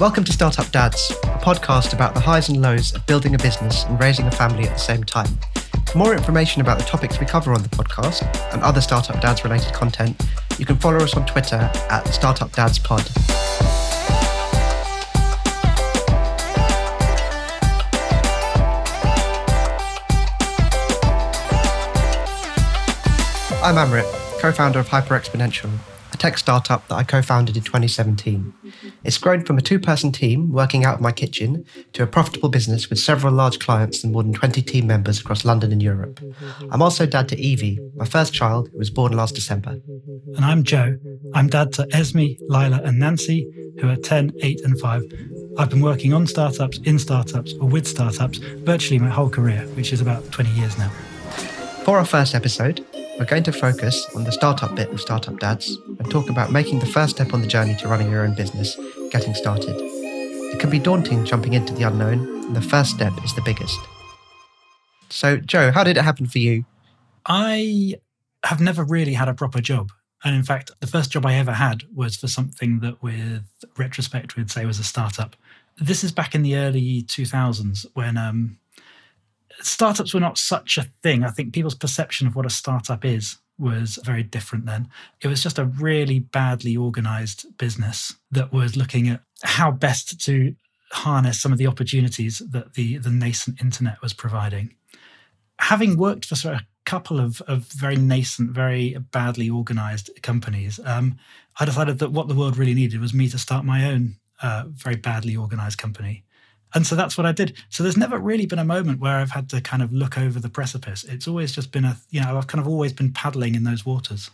Welcome to Startup Dads, a podcast about the highs and lows of building a business and raising a family at the same time. For more information about the topics we cover on the podcast and other Startup Dads related content, you can follow us on Twitter at Startup Dads Pod. I'm Amrit, co founder of hyperexponential, a tech startup that I co founded in 2017. It's grown from a two person team working out of my kitchen to a profitable business with several large clients and more than 20 team members across London and Europe. I'm also dad to Evie, my first child, who was born last December. And I'm Joe. I'm dad to Esme, Lila, and Nancy, who are 10, 8, and 5. I've been working on startups, in startups, or with startups virtually my whole career, which is about 20 years now. For our first episode, we're going to focus on the startup bit of Startup Dads and talk about making the first step on the journey to running your own business, getting started. It can be daunting jumping into the unknown, and the first step is the biggest. So, Joe, how did it happen for you? I have never really had a proper job. And in fact, the first job I ever had was for something that, with retrospect, we'd say was a startup. This is back in the early 2000s when um, startups were not such a thing. I think people's perception of what a startup is was very different then. It was just a really badly organized business that was looking at how best to harness some of the opportunities that the, the nascent internet was providing. Having worked for sort of a couple of, of very nascent, very badly organized companies, um, I decided that what the world really needed was me to start my own uh, very badly organized company. And so that's what I did. So there's never really been a moment where I've had to kind of look over the precipice. It's always just been a, you know, I've kind of always been paddling in those waters.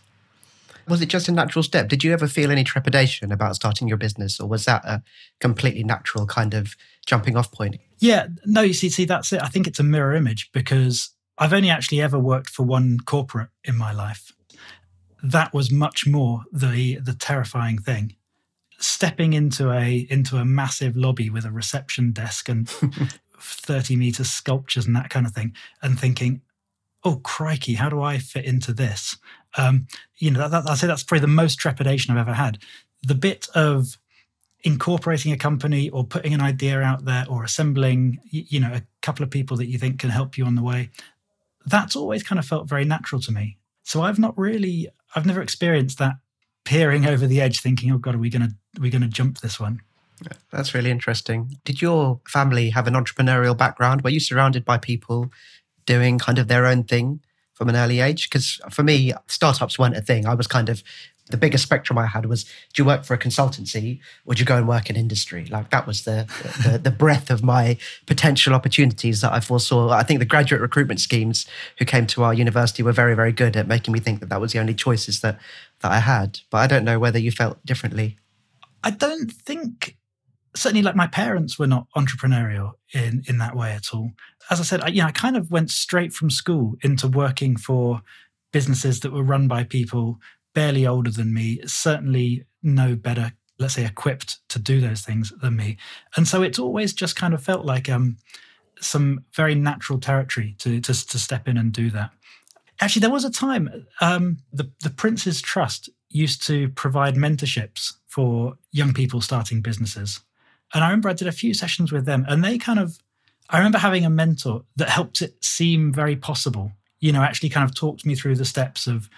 Was it just a natural step? Did you ever feel any trepidation about starting your business, or was that a completely natural kind of jumping off point? Yeah, no, you see, see, that's it. I think it's a mirror image because I've only actually ever worked for one corporate in my life. That was much more the the terrifying thing stepping into a into a massive lobby with a reception desk and 30 meter sculptures and that kind of thing and thinking oh crikey how do i fit into this? Um, you know that, that, i'd say that's probably the most trepidation i've ever had. The bit of incorporating a company or putting an idea out there or assembling you know a couple of people that you think can help you on the way that's always kind of felt very natural to me. So i've not really i've never experienced that peering over the edge, thinking, "Oh God, are we going to are we to jump this one?" That's really interesting. Did your family have an entrepreneurial background? Were you surrounded by people doing kind of their own thing from an early age? Because for me, startups weren't a thing. I was kind of the biggest spectrum I had was do you work for a consultancy or do you go and work in industry? Like that was the, the, the breadth of my potential opportunities that I foresaw. I think the graduate recruitment schemes who came to our university were very, very good at making me think that that was the only choices that, that I had. But I don't know whether you felt differently. I don't think certainly like my parents were not entrepreneurial in in that way at all. As I said, I, you know, I kind of went straight from school into working for businesses that were run by people barely older than me, certainly no better, let's say, equipped to do those things than me. And so it's always just kind of felt like um, some very natural territory to, to, to step in and do that. Actually, there was a time um, the the Prince's Trust used to provide mentorships for young people starting businesses, and I remember I did a few sessions with them, and they kind of I remember having a mentor that helped it seem very possible. You know, actually kind of talked me through the steps of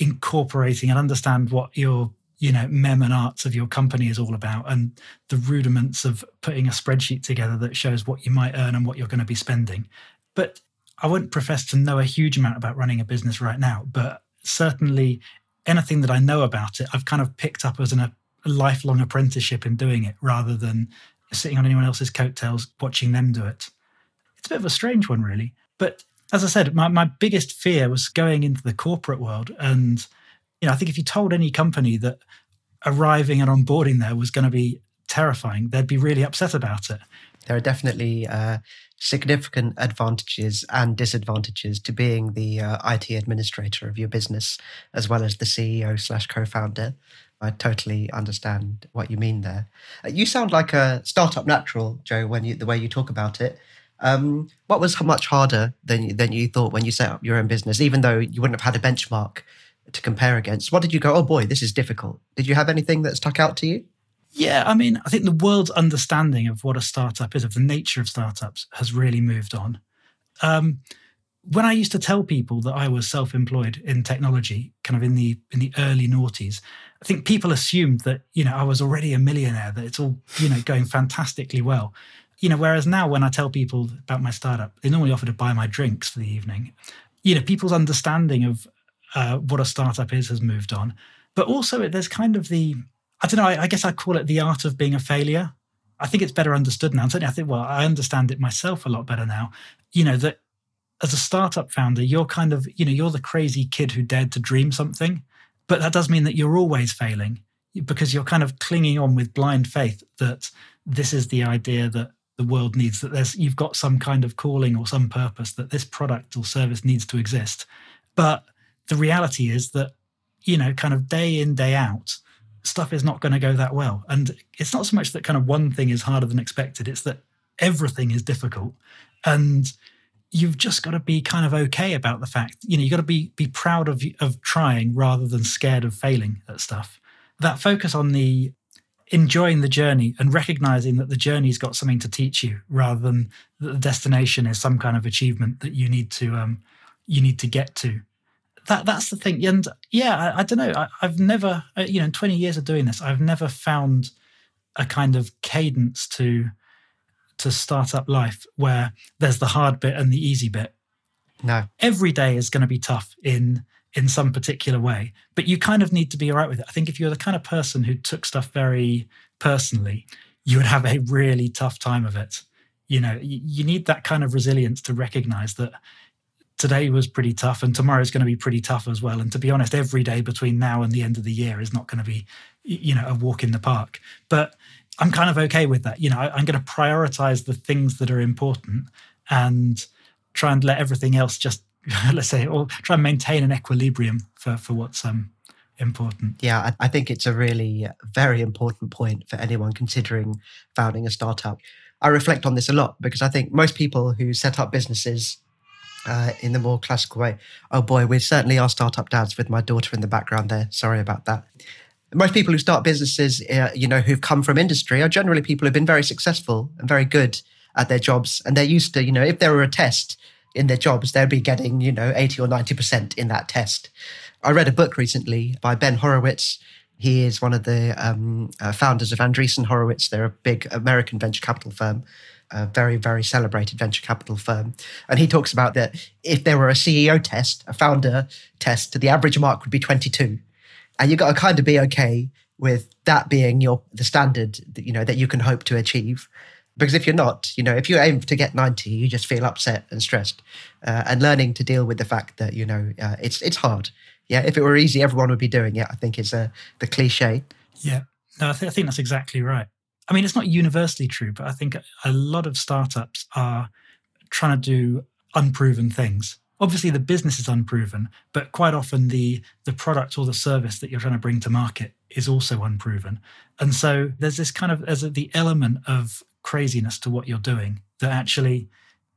incorporating and understand what your you know mem and arts of your company is all about and the rudiments of putting a spreadsheet together that shows what you might earn and what you're going to be spending. But i wouldn't profess to know a huge amount about running a business right now but certainly anything that i know about it i've kind of picked up as an, a lifelong apprenticeship in doing it rather than sitting on anyone else's coattails watching them do it. It's a bit of a strange one really. But as I said, my, my biggest fear was going into the corporate world. And, you know, I think if you told any company that arriving and onboarding there was going to be terrifying, they'd be really upset about it. There are definitely uh, significant advantages and disadvantages to being the uh, IT administrator of your business, as well as the CEO slash co-founder. I totally understand what you mean there. You sound like a startup natural, Joe, when you the way you talk about it. Um, what was much harder than than you thought when you set up your own business, even though you wouldn't have had a benchmark to compare against? What did you go? Oh boy, this is difficult. Did you have anything that stuck out to you? Yeah, I mean, I think the world's understanding of what a startup is, of the nature of startups, has really moved on. Um, when I used to tell people that I was self-employed in technology, kind of in the in the early noughties, I think people assumed that you know I was already a millionaire, that it's all you know going fantastically well. You know, whereas now when I tell people about my startup, they normally offer to buy my drinks for the evening. You know, people's understanding of uh, what a startup is has moved on, but also there's kind of the I don't know. I, I guess I call it the art of being a failure. I think it's better understood now. Certainly, I think well, I understand it myself a lot better now. You know that as a startup founder, you're kind of, you know, you're the crazy kid who dared to dream something. But that does mean that you're always failing because you're kind of clinging on with blind faith that this is the idea that the world needs, that there's you've got some kind of calling or some purpose, that this product or service needs to exist. But the reality is that, you know, kind of day in, day out, stuff is not going to go that well. And it's not so much that kind of one thing is harder than expected, it's that everything is difficult. And you've just got to be kind of okay about the fact you know you've got to be be proud of of trying rather than scared of failing at stuff that focus on the enjoying the journey and recognizing that the journey's got something to teach you rather than that the destination is some kind of achievement that you need to um you need to get to that that's the thing and yeah i, I don't know I, i've never uh, you know in 20 years of doing this i've never found a kind of cadence to to start up life where there's the hard bit and the easy bit. No. Every day is going to be tough in in some particular way, but you kind of need to be all right with it. I think if you're the kind of person who took stuff very personally, you would have a really tough time of it. You know, you need that kind of resilience to recognize that today was pretty tough and tomorrow is going to be pretty tough as well. And to be honest, every day between now and the end of the year is not going to be, you know, a walk in the park. But I'm kind of okay with that. You know, I, am going to prioritize the things that are important and try and let everything else just, let's say, or try and maintain an equilibrium for, for what's um, important. Yeah, I, think it's a really uh, very important point for anyone considering founding a startup. I reflect on this a lot because I think most people who set up businesses uh, in the more classical way, oh boy, we certainly are startup dads with my daughter in the background there. Sorry about that most people who start businesses, uh, you know, who've come from industry are generally people who've been very successful and very good at their jobs. And they're used to, you know, if there were a test in their jobs, they'd be getting, you know, 80 or 90% in that test. I read a book recently by Ben Horowitz. He is one of the um, uh, founders of Andreessen Horowitz. They're a big American venture capital firm, a very, very celebrated venture capital firm. And he talks about that if there were a CEO test, a founder test, the average mark would be 22 and you've got to kind of be okay with that being your the standard that you know that you can hope to achieve because if you're not you know if you aim to get 90 you just feel upset and stressed uh, and learning to deal with the fact that you know uh, it's it's hard. Yeah if it were easy everyone would be doing it i think is uh, the cliche. Yeah. No I, th- I think that's exactly right. I mean it's not universally true but i think a lot of startups are trying to do unproven things. Obviously the business is unproven but quite often the the product or the service that you're trying to bring to market is also unproven. And so there's this kind of there's the element of craziness to what you're doing that actually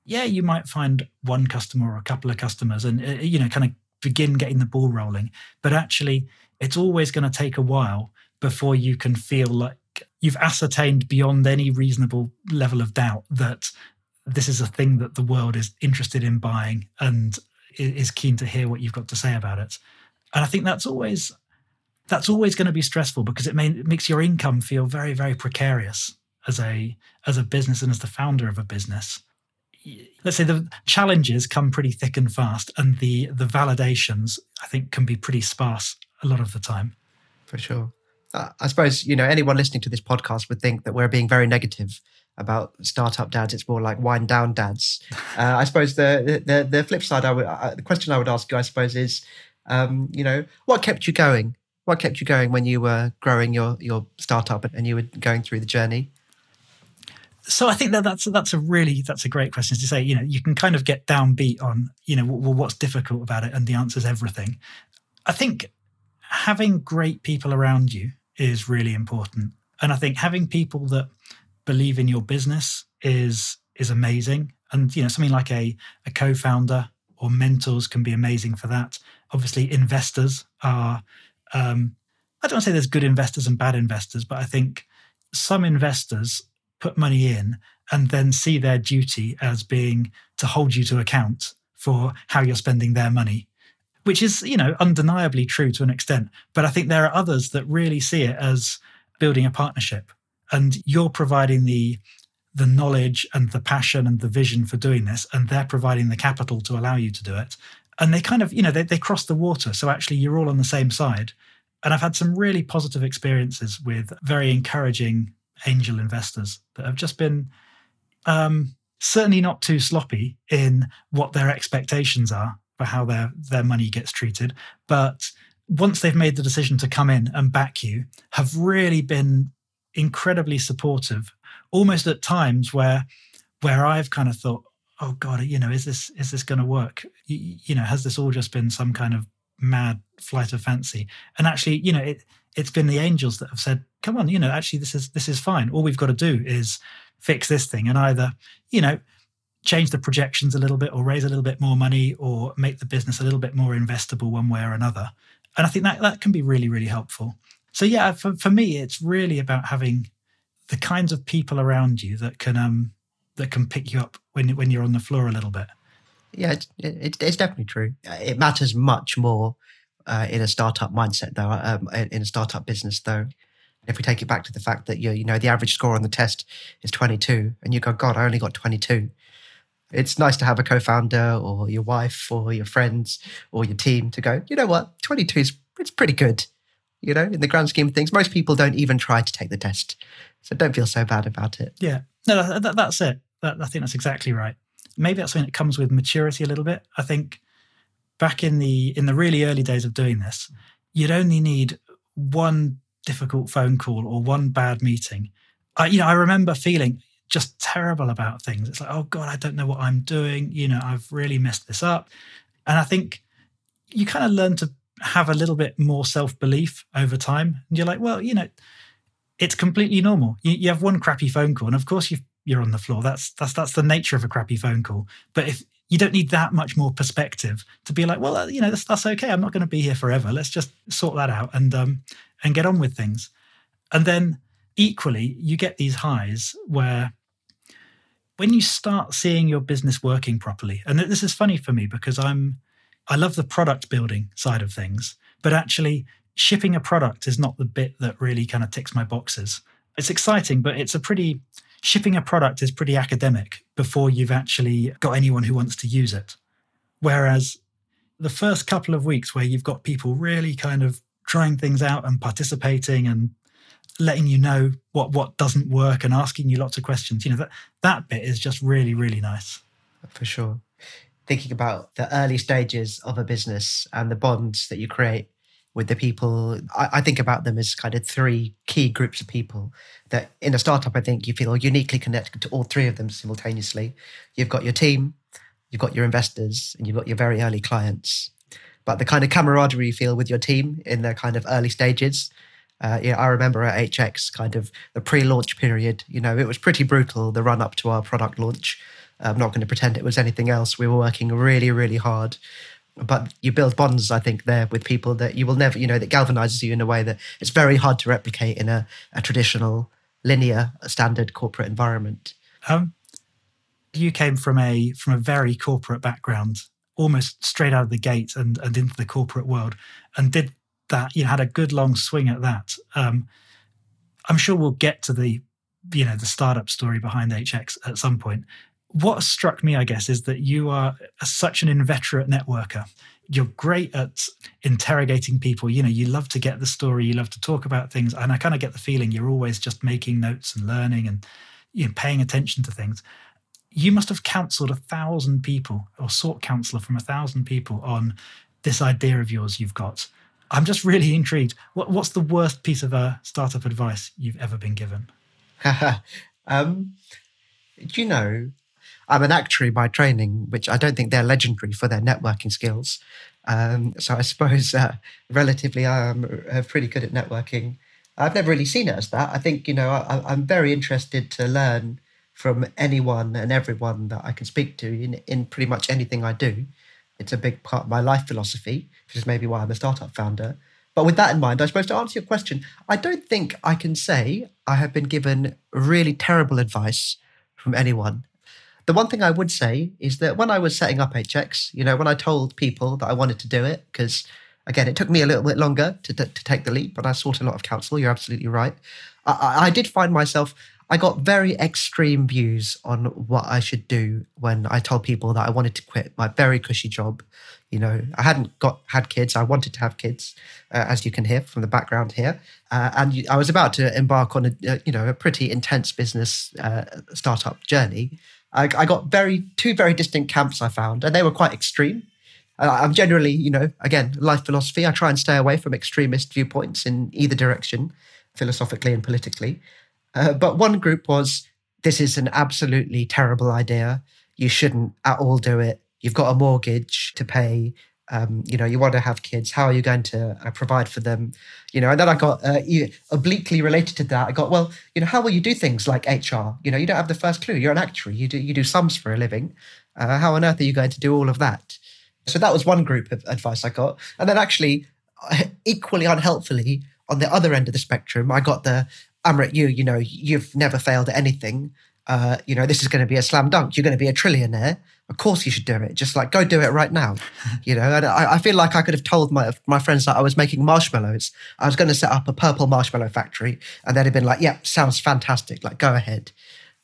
yeah you might find one customer or a couple of customers and uh, you know kind of begin getting the ball rolling but actually it's always going to take a while before you can feel like you've ascertained beyond any reasonable level of doubt that this is a thing that the world is interested in buying and is keen to hear what you've got to say about it. And I think that's always that's always going to be stressful because it, may, it makes your income feel very very precarious as a as a business and as the founder of a business. Let's say the challenges come pretty thick and fast, and the the validations I think can be pretty sparse a lot of the time. For sure. Uh, I suppose you know anyone listening to this podcast would think that we're being very negative about startup dads. It's more like wind down dads. Uh, I suppose the, the the flip side, I would uh, the question I would ask you, I suppose, is um, you know what kept you going? What kept you going when you were growing your your startup and you were going through the journey? So I think that that's that's a really that's a great question to say. You know, you can kind of get downbeat on you know well what's difficult about it, and the answer is everything. I think having great people around you is really important, and I think having people that believe in your business is is amazing. And you know, something like a, a co-founder or mentors can be amazing for that. Obviously, investors are um, I don't say there's good investors and bad investors, but I think some investors put money in and then see their duty as being to hold you to account for how you're spending their money which is you know undeniably true to an extent. But i think there are others that really see it as building a partnership. And you're providing the the knowledge and the passion and the vision for doing this and they're providing the capital to allow you to do it. And they kind of you know they, they cross the water. So actually you're all on the same side. And i've had some really positive experiences with very encouraging angel investors that have just been um, certainly not too sloppy in what their expectations are for how their their money gets treated. But once they've made the decision to come in and back you have really been incredibly supportive almost at times where where i've kind of thought oh god you know is this is this going to work? You, you, know has this all just been some kind of mad flight of fancy? And actually you know it it's been the angels that have said come on you know actually this is this is fine all we've got to do is fix this thing and either you know change the projections a little bit or raise a little bit more money or make the business a little bit more investable one way or another and i think that that can be really really helpful so yeah for, for me it's really about having the kinds of people around you that can um that can pick you up when when you're on the floor a little bit. Yeah, it, it, it's definitely true. It matters much more uh, in a startup mindset, though. Um, in a startup business, though, if we take it back to the fact that you you know the average score on the test is 22, and you go, God, I only got 22. It's nice to have a co-founder or your wife or your friends or your team to go. You know what? 22 is it's pretty good. You know, in the grand scheme of things, most people don't even try to take the test, so don't feel so bad about it. Yeah, no, that, that's it. That, I think that's exactly right. Maybe that's something that comes with maturity a little bit. I think back in the in the really early days of doing this, you'd only need one difficult phone call or one bad meeting. I, you know, I remember feeling just terrible about things. It's like, oh God, I don't know what I'm doing. You know, I've really messed this up. And I think you kind of learn to have a little bit more self belief over time. And you're like, well, you know, it's completely normal. You, you have one crappy phone call, and of course you you're on the floor. That's that's that's the nature of a crappy phone call. But if you don't need that much more perspective to be like, well, uh, you know, that's, that's okay. I'm not going to be here forever. Let's just sort that out and um and get on with things. And then equally, you get these highs where when you start seeing your business working properly, and this is funny for me because I'm I love the product building side of things, but actually shipping a product is not the bit that really kind of ticks my boxes. It's exciting, but it's a pretty shipping a product is pretty academic before you've actually got anyone who wants to use it. Whereas the first couple of weeks where you've got people really kind of trying things out and participating and letting you know what what doesn't work and asking you lots of questions, you know, that that bit is just really, really nice. For sure. Thinking about the early stages of a business and the bonds that you create with the people. I, I, think about them as kind of three key groups of people that in a startup, I think you feel uniquely connected to all three of them simultaneously. You've got your team, you've got your investors, and you've got your very early clients. But the kind of camaraderie you feel with your team in the kind of early stages. Uh, yeah, I remember at HX, kind of the pre-launch period. You know, it was pretty brutal. The run up to our product launch. I'm not going to pretend it was anything else. We were working really, really hard but you build bonds i think there with people that you will never you know that galvanizes you in a way that it's very hard to replicate in a, a traditional linear standard corporate environment um, you came from a from a very corporate background almost straight out of the gate and, and into the corporate world and did that you had a good long swing at that um, i'm sure we'll get to the you know the startup story behind hx at some point what struck me, I guess, is that you are such an inveterate networker. You're great at interrogating people. You know, you love to get the story, you love to talk about things. And I kind of get the feeling you're always just making notes and learning and you know, paying attention to things. You must have counseled a thousand people or sought counselor from a thousand people on this idea of yours you've got. I'm just really intrigued. What, what's the worst piece of uh, startup advice you've ever been given? um, do you know, I'm an actuary by training, which I don't think they're legendary for their networking skills. Um, so I suppose uh, relatively I'm uh, pretty good at networking. I've never really seen it as that. I think, you know, I, I'm very interested to learn from anyone and everyone that I can speak to in, in pretty much anything I do. It's a big part of my life philosophy, which is maybe why I'm a startup founder. But with that in mind, I suppose to answer your question, I don't think I can say I have been given really terrible advice from anyone. The one thing I would say is that when I was setting up HX, you know, when I told people that I wanted to do it, because again, it took me a little bit longer to, to, to take the leap, but I sought a lot of counsel. You're absolutely right. I, I did find myself, I got very extreme views on what I should do when I told people that I wanted to quit my very cushy job. You know, I hadn't got had kids. I wanted to have kids, uh, as you can hear from the background here, uh, and I was about to embark on a you know a pretty intense business uh, startup journey. I, I got very two very distinct camps I found, and they were quite extreme. I'm generally, you know, again, life philosophy. I try and stay away from extremist viewpoints in either direction, philosophically and politically. Uh, but one group was this is an absolutely terrible idea. You shouldn't at all do it. You've got a mortgage to pay. Um, you know, you want to have kids. How are you going to uh, provide for them? You know, and then I got uh, obliquely related to that. I got, well, you know, how will you do things like HR? You know, you don't have the first clue. You're an actuary. You do you do sums for a living. Uh, how on earth are you going to do all of that? So that was one group of advice I got, and then actually, equally unhelpfully, on the other end of the spectrum, I got the Amrit, you, you know, you've never failed at anything. Uh, you know, this is going to be a slam dunk. You're going to be a trillionaire. Of course, you should do it. Just like go do it right now. you know, and I, I, feel like I could have told my my friends that I was making marshmallows. I was going to set up a purple marshmallow factory, and they'd have been like, "Yeah, sounds fantastic. Like, go ahead."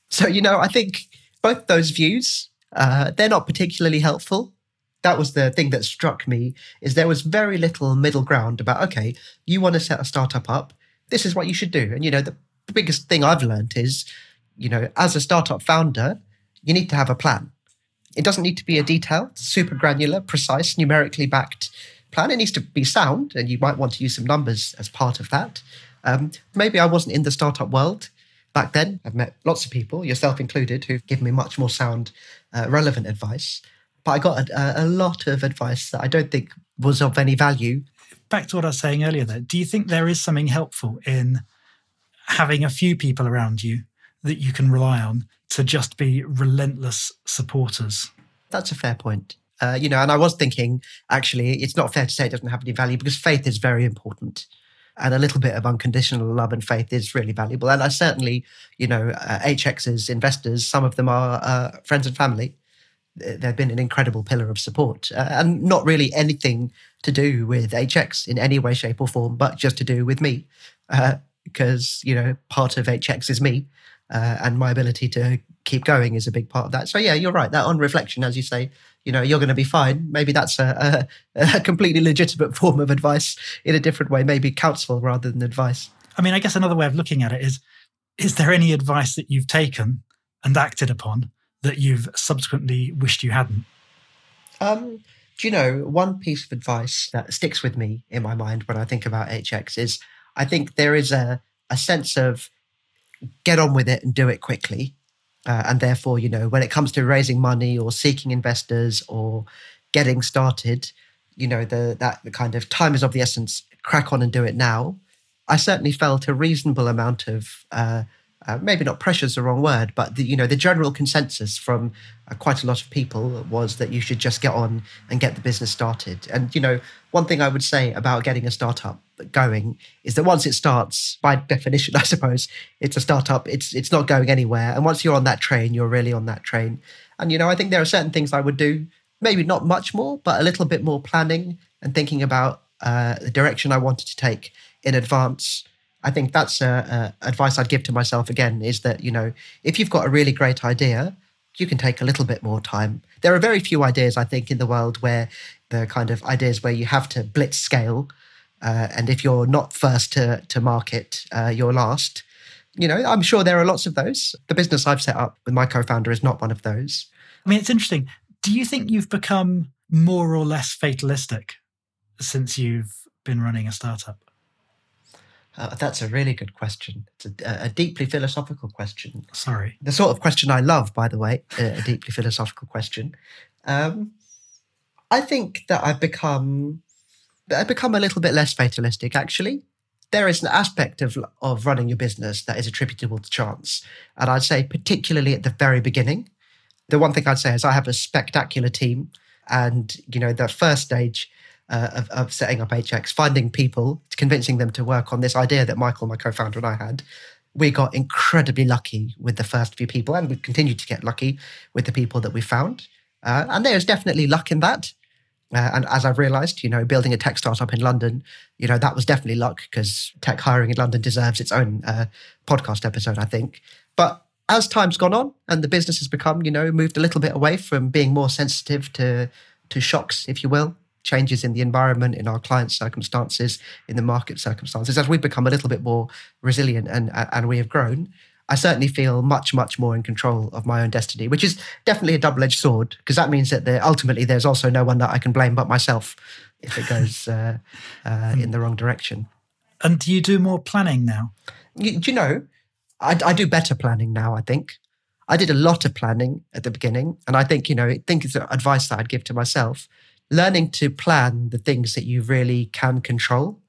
So, you know, I think both those views uh, they're not particularly helpful. That was the thing that struck me is there was very little middle ground about okay, you want to set a startup up this is what you should do. And, you know, the, biggest thing I've learned is, you know, as a startup founder, you need to have a plan. It doesn't need to be a detailed, super granular, precise, numerically backed plan. It needs to be sound, and you might want to use some numbers as part of that. Um, maybe I wasn't in the startup world back then. I've met lots of people, yourself included, who've given me much more sound, uh, relevant advice. But I got a, a, lot of advice that I don't think was of any value back to what I was saying earlier, though, do you think there is something helpful in having a few people around you that you can rely on to just be relentless supporters? That's a fair point. Uh, you know, and I was thinking, actually, it's not fair to say it doesn't have any value because faith is very important. And a little bit of unconditional love and faith is really valuable. And I certainly, you know, uh, HX's investors, some of them are uh, friends and family they've been an incredible pillar of support uh, and not really anything to do with HX in any way, shape, or form, but just to do with me. Uh, because, you know, part of HX is me uh, and my ability to keep going is a big part of that. So, yeah, you're right. That on reflection, as you say, you know, you're going to be fine. Maybe that's a, a, a completely legitimate form of advice in a different way, maybe counsel rather than advice. I mean, I guess another way of looking at it is is there any advice that you've taken and acted upon that you've subsequently wished you hadn't? Um, do you know one piece of advice that sticks with me in my mind when I think about HX is I think there is a, a sense of get on with it and do it quickly. Uh, and therefore, you know, when it comes to raising money or seeking investors or getting started, you know, the that kind of time is of the essence, crack on and do it now. I certainly felt a reasonable amount of uh, uh, maybe not pressure is the wrong word, but the, you know the general consensus from uh, quite a lot of people was that you should just get on and get the business started. And you know, one thing I would say about getting a startup going is that once it starts, by definition, I suppose it's a startup. It's it's not going anywhere. And once you're on that train, you're really on that train. And you know, I think there are certain things I would do, maybe not much more, but a little bit more planning and thinking about uh, the direction I wanted to take in advance I think that's uh, uh, advice I'd give to myself again is that, you know, if you've got a really great idea, you can take a little bit more time. There are very few ideas, I think, in the world where the kind of ideas where you have to blitz scale. Uh, and if you're not first to, to market, uh, you're last. You know, I'm sure there are lots of those. The business I've set up with my co founder is not one of those. I mean, it's interesting. Do you think you've become more or less fatalistic since you've been running a startup? Uh, that's a really good question. It's a, a, deeply philosophical question. Sorry. The sort of question I love, by the way, a, deeply philosophical question. Um, I think that I've become I've become a little bit less fatalistic. Actually, there is an aspect of of running your business that is attributable to chance, and I'd say particularly at the very beginning. The one thing I'd say is I have a spectacular team, and you know the first stage uh, of, of setting up HX, finding people, convincing them to work on this idea that Michael, my co-founder, and I had. We got incredibly lucky with the first few people, and we continue to get lucky with the people that we found. Uh, and there's definitely luck in that. Uh, and as I've realized, you know, building a tech startup in London, you know, that was definitely luck because tech hiring in London deserves its own uh, podcast episode, I think. But as time's gone on and the business has become, you know, moved a little bit away from being more sensitive to to shocks, if you will, changes in the environment, in our client circumstances, in the market circumstances, as we've become a little bit more resilient and and we have grown, I certainly feel much, much more in control of my own destiny, which is definitely a double edged sword because that means that there, ultimately there's also no one that I can blame but myself if it goes uh, uh, in the wrong direction. And do you do more planning now? You, do you know, I, I, do better planning now, I think. I did a lot of planning at the beginning. And I think, you know, I think it's advice that I'd give to myself learning to plan the things that you really can control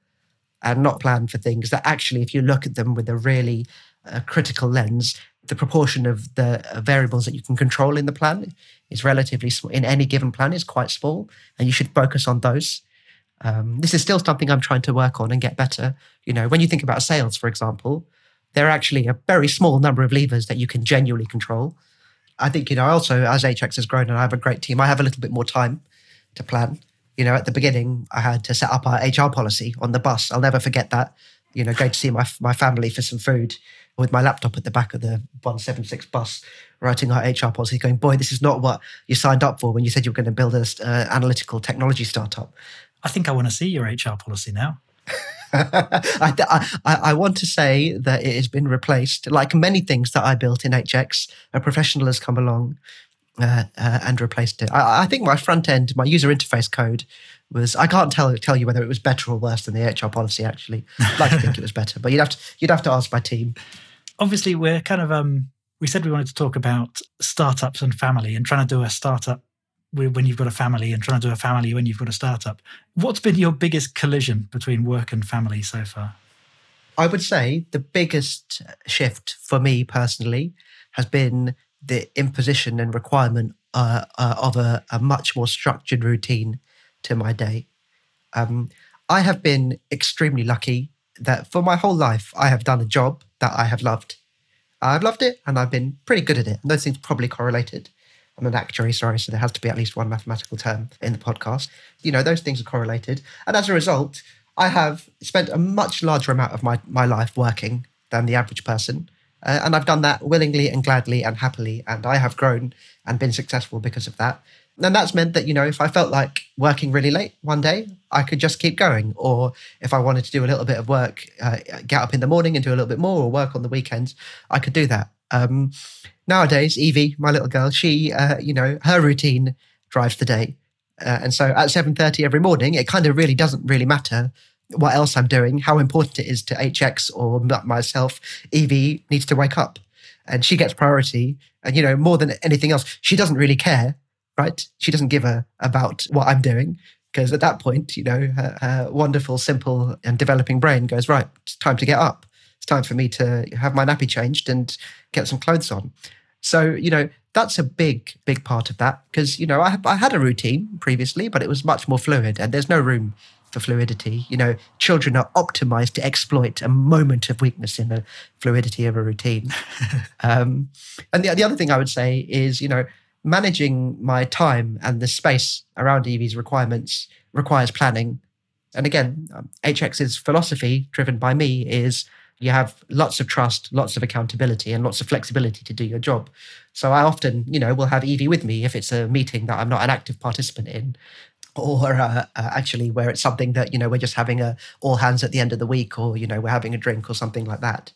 and not plan for things that actually, if you look at them with a really a critical lens, the proportion of the variables that you can control in the plan is relatively small. In any given plan, is quite small, and you should focus on those. Um, this is still something I'm trying to work on and get better. You know, when you think about sales, for example, there are actually a very small number of levers that you can genuinely control. I think, you know, also as HX has grown and I have a great team, I have a little bit more time to plan. You know, at the beginning, I had to set up our HR policy on the bus. I'll never forget that. You know, going to see my my family for some food with my laptop at the back of the 176 bus, writing our HR policy, going, boy, this is not what you signed up for when you said you were going to build an uh, analytical technology startup. I think I want to see your HR policy now. I, I, I, want to say that it has been replaced. Like many things that I built in HX, a professional has come along uh, uh, and replaced it. I, I, think my front end, my user interface code was I can't tell tell you whether it was better or worse than the HR policy. Actually, I'd like to think it was better, but you'd have to you'd have to ask my team. Obviously, we're kind of um, we said we wanted to talk about startups and family and trying to do a startup when you've got a family and trying to do a family when you've got a startup. What's been your biggest collision between work and family so far? I would say the biggest shift for me personally has been the imposition and requirement uh, uh, of a, a, much more structured routine to my day. Um, I have been extremely lucky that for my whole life, I have done a job that I have loved. I've loved it and I've been pretty good at it. And those things probably correlated. I'm an actuary, sorry, so there has to be at least one mathematical term in the podcast. You know, those things are correlated. And as a result, I have spent a much larger amount of my, my life working than the average person. Uh, and I've done that willingly and gladly and happily. And I have grown and been successful because of that. And that's meant that you know if i felt like working really late one day i could just keep going. Or if i wanted to do a little bit of work uh, get up in the morning and do a little bit more or work on the weekends i could do that. Um, nowadays evie my little girl she uh, you know her routine drives the day. Uh, and so at 7.30 every morning it kind of really doesn't really matter what else i'm doing how important it is to hx or myself evie needs to wake up and she gets priority and you know more than anything else she doesn't really care right? She doesn't give a about what I'm doing because at that point, you know, her, her, wonderful, simple, and developing brain goes right. It's time to get up. It's time for me to have my nappy changed and get some clothes on. So you know, that's a big, big part of that because you know I, I had a routine previously, but it was much more fluid, and there's no room for fluidity. You know, children are optimized to exploit a moment of weakness in the fluidity of a routine. um, and the, the other thing I would say is, you know, managing my time and the space around Evie's requirements requires planning. And again, um, HX's philosophy, driven by me, is you have lots of trust, lots of accountability, and lots of flexibility to do your job. So I often, you know, will have Evie with me if it's a meeting that I'm not an active participant in, or uh, uh, actually where it's something that you know we're just having a all hands at the end of the week, or you know we're having a drink or something like that.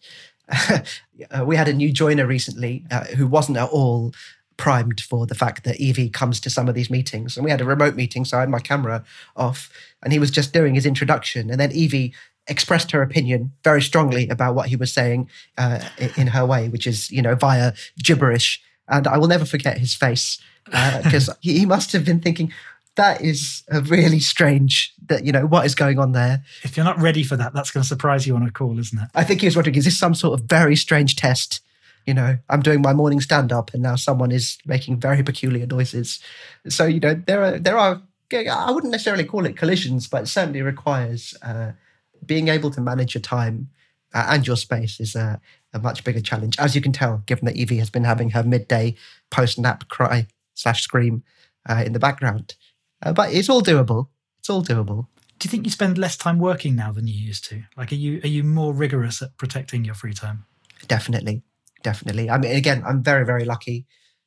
uh, we had a new joiner recently uh, who wasn't at all primed for the fact that Evie comes to some of these meetings. And we had a remote meeting, so I had my camera off, and he was just doing his introduction. And then Evie expressed her opinion very strongly about what he was saying uh, in her way, which is, you know, via gibberish. And I will never forget his face because uh, he must have been thinking, that is a really strange that you know what is going on there. If you're not ready for that that's going to surprise you on a call isn't it? I think he was wondering is this some sort of very strange test? You know i'm doing my morning stand up and now someone is making very peculiar noises. So you know there are there are I wouldn't necessarily call it collisions, but it certainly requires uh, being able to manage your time uh, and your space is a, a, much bigger challenge, as you can tell, given that Evie has been having her midday post nap cry slash scream uh, in the background. Uh, but it's all doable. It's all doable. Do you think you spend less time working now than you used to? Like, are you are you more rigorous at protecting your free time? Definitely, definitely. I mean, again, I'm very very lucky.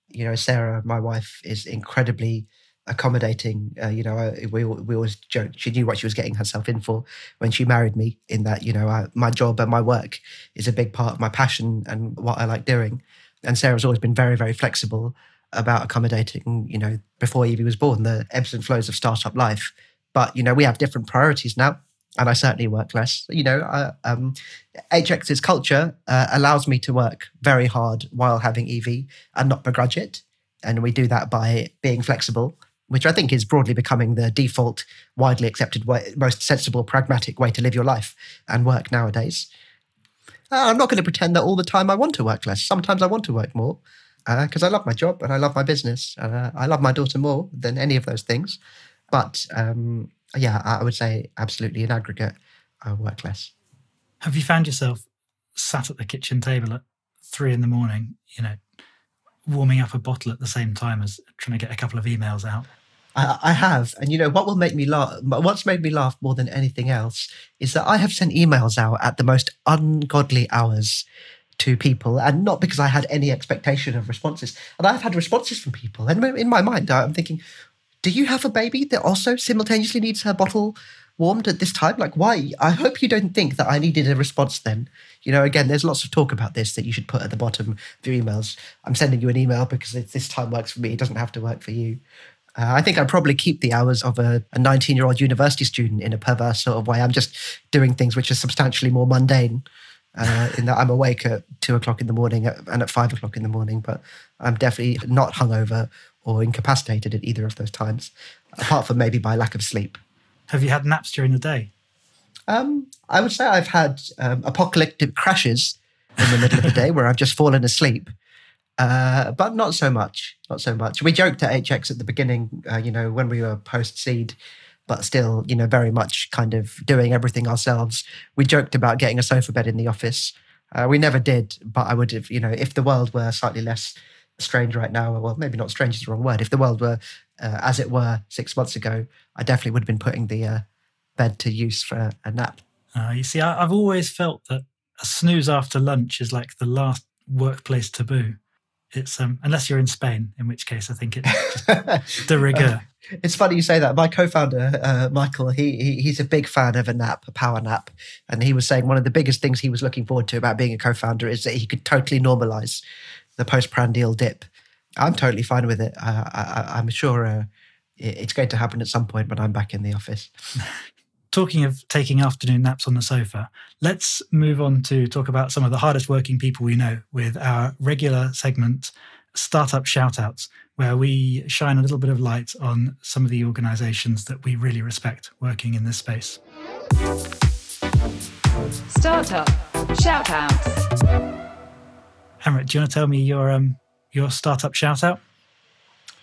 You know, Sarah, my wife, is incredibly accommodating. Uh, you know, we we always joke. She knew what she was getting herself in for when she married me. In that, you know, I, my job and my work is a big part of my passion and what I like doing. And Sarah's always been very, very flexible about accommodating. You know, before Evie was born, the ebbs and flows of startup life. But you know, we have different priorities now. And I certainly work less. You know, uh, um, HX's culture uh, allows me to work very hard while having Evie and not begrudge it. And we do that by being flexible which I think is broadly becoming the default, widely accepted, way, most sensible, pragmatic way to live your life and work nowadays. Uh, I'm not going to pretend that all the time I want to work less. Sometimes I want to work more because uh, I love my job and I love my business. Uh, I love my daughter more than any of those things. But um, yeah, I would say absolutely in aggregate, I work less. Have you found yourself sat at the kitchen table at three in the morning, you know, warming up a bottle at the same time as trying to get a couple of emails out? I, I have, and you know what will make me laugh. What's made me laugh more than anything else is that I have sent emails out at the most ungodly hours to people, and not because I had any expectation of responses. And I've had responses from people, and in my mind, I'm thinking, do you have a baby that also simultaneously needs her bottle warmed at this time? Like, why? I hope you don't think that I needed a response then. You know, again, there's lots of talk about this that you should put at the bottom of your emails. I'm sending you an email because this time works for me. It doesn't have to work for you. Uh, I think I'd probably keep the hours of a 19 year old university student in a perverse sort of way. I'm just doing things which are substantially more mundane. Uh, in that I'm awake at two o'clock in the morning and at five o'clock in the morning, but I'm definitely not hungover or incapacitated at either of those times, apart from maybe by lack of sleep. Have you had naps during the day? Um, I would say I've had um, apocalyptic crashes in the middle of the day where I've just fallen asleep. Uh, but not so much. Not so much. We joked at HX at the beginning, uh, you know, when we were post seed, but still, you know, very much kind of doing everything ourselves. We joked about getting a sofa bed in the office. Uh, we never did, but I would have, you know, if the world were slightly less strange right now, well, maybe not strange is the wrong word. If the world were uh, as it were six months ago, I definitely would have been putting the uh, bed to use for a nap. Uh, you see, I, I've always felt that a snooze after lunch is like the last workplace taboo it's um, unless you're in Spain, in which case I think it's de rigueur. it's funny you say that. My co-founder uh, Michael, he, he, he's a big fan of a nap, a power nap, and he was saying one of the biggest things he was looking forward to about being a co-founder is that he could totally normalize the postprandial dip. I'm totally fine with it. Uh, I, am sure uh, it's going to happen at some point when I'm back in the office. talking of taking afternoon naps on the sofa, let's move on to talk about some of the hardest working people we know with our regular segment, Startup Shoutouts, where we shine a little bit of light on some of the organizations that we really respect working in this space. Startup Shoutouts. Amrit, do you want to tell me your um your startup shoutout?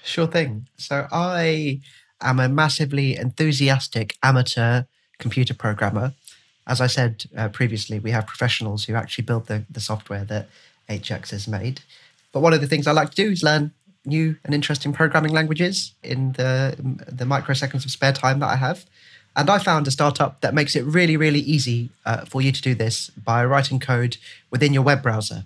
Sure thing. So I am a massively enthusiastic amateur computer programmer. As I said uh, previously, we have professionals who actually build the, the software that HX has made. But one of the things I like to do is learn new and interesting programming languages in the, the microseconds of spare time that I have. And I found a startup that makes it really, really easy uh, for you to do this by writing code within your web browser.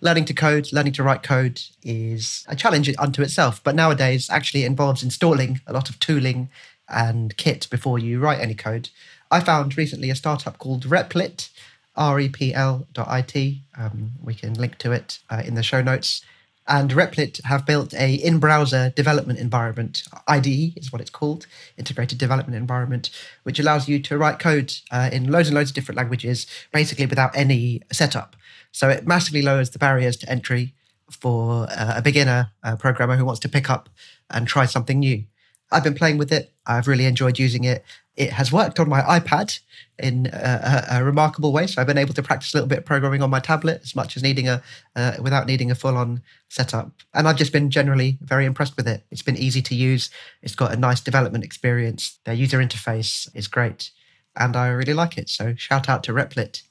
Learning to code, learning to write code is a challenge unto itself, but nowadays actually involves installing a lot of tooling and kit before you write any code. I found recently a startup called Replit, R-E-P-L.it. Um, we can link to it uh, in the show notes. And Replit have built a in-browser development environment. IDE is what it's called, integrated development environment, which allows you to write code uh, in loads and loads of different languages, basically without any setup. So it massively lowers the barriers to entry for uh, a beginner uh, programmer who wants to pick up and try something new. I've been playing with it. I've really enjoyed using it. It has worked on my iPad in a, a, remarkable way. So I've been able to practice a little bit of programming on my tablet as much as needing a uh, without needing a full on setup. And I've just been generally very impressed with it. It's been easy to use. It's got a nice development experience. Their user interface is great, and I really like it. So shout out to Replit.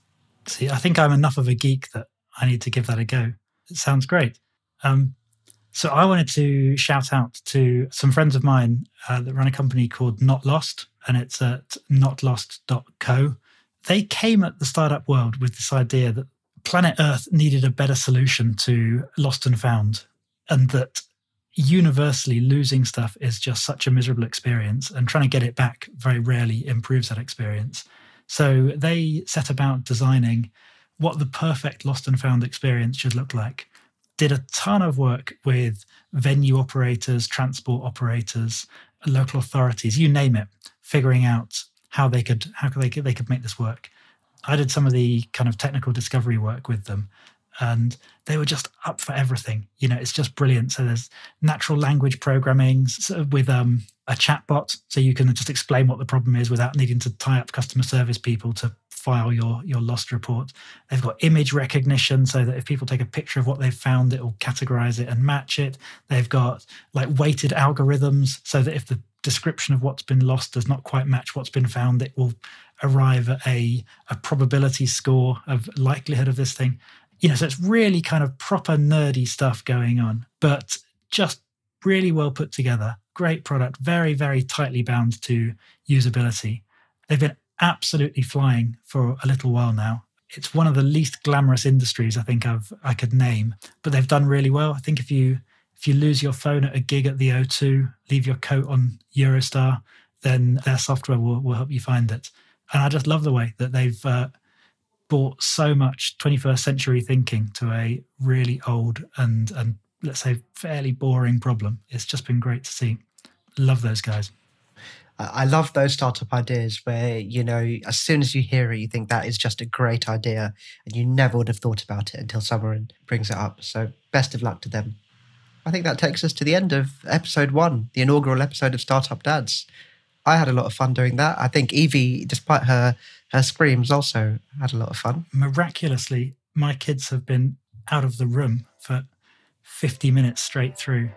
See, I think I'm enough of a geek that I need to give that a go. It sounds great. Um, so I wanted to shout out to some friends of mine uh, that run a company called Not Lost, and it's at notlost.co. They came at the startup world with this idea that planet Earth needed a better solution to lost and found, and that universally losing stuff is just such a miserable experience, and trying to get it back very rarely improves that experience. So they set about designing what the perfect lost and found experience should look like did a ton of work with venue operators, transport operators, local authorities, you name it, figuring out how they could how they could they could make this work. I did some of the kind of technical discovery work with them, and they were just up for everything. You know, it's just brilliant. So there's natural language programming with um, a chatbot, so you can just explain what the problem is without needing to tie up customer service people to file your your lost report. They've got image recognition so that if people take a picture of what they've found, it will categorize it and match it. They've got like weighted algorithms so that if the description of what's been lost does not quite match what's been found, it will arrive at a, a probability score of likelihood of this thing. You know, so it's really kind of proper nerdy stuff going on, but just really well put together. Great product, very, very tightly bound to usability. They've been absolutely flying for a little while now. It's one of the least glamorous industries I think I've I could name, but they've done really well. I think if you if you lose your phone at a gig at the O2, leave your coat on Eurostar, then their software will, will help you find it. And I just love the way that they've uh, brought so much 21st century thinking to a really old and and let's say fairly boring problem. It's just been great to see. Love those guys. I love those startup ideas where, you know, as soon as you hear it, you think that is just a great idea and you never would have thought about it until someone brings it up. So, best of luck to them. I think that takes us to the end of episode one, the inaugural episode of Startup Dads. I had a lot of fun doing that. I think Evie, despite her her screams, also had a lot of fun. Miraculously, my kids have been out of the room for 50 minutes straight through,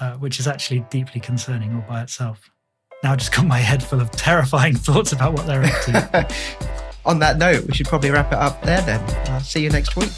uh, which is actually deeply concerning all by itself now I just got my head full of terrifying thoughts about what they're up to. On that note, we should probably wrap it up there then. I'll see you next week.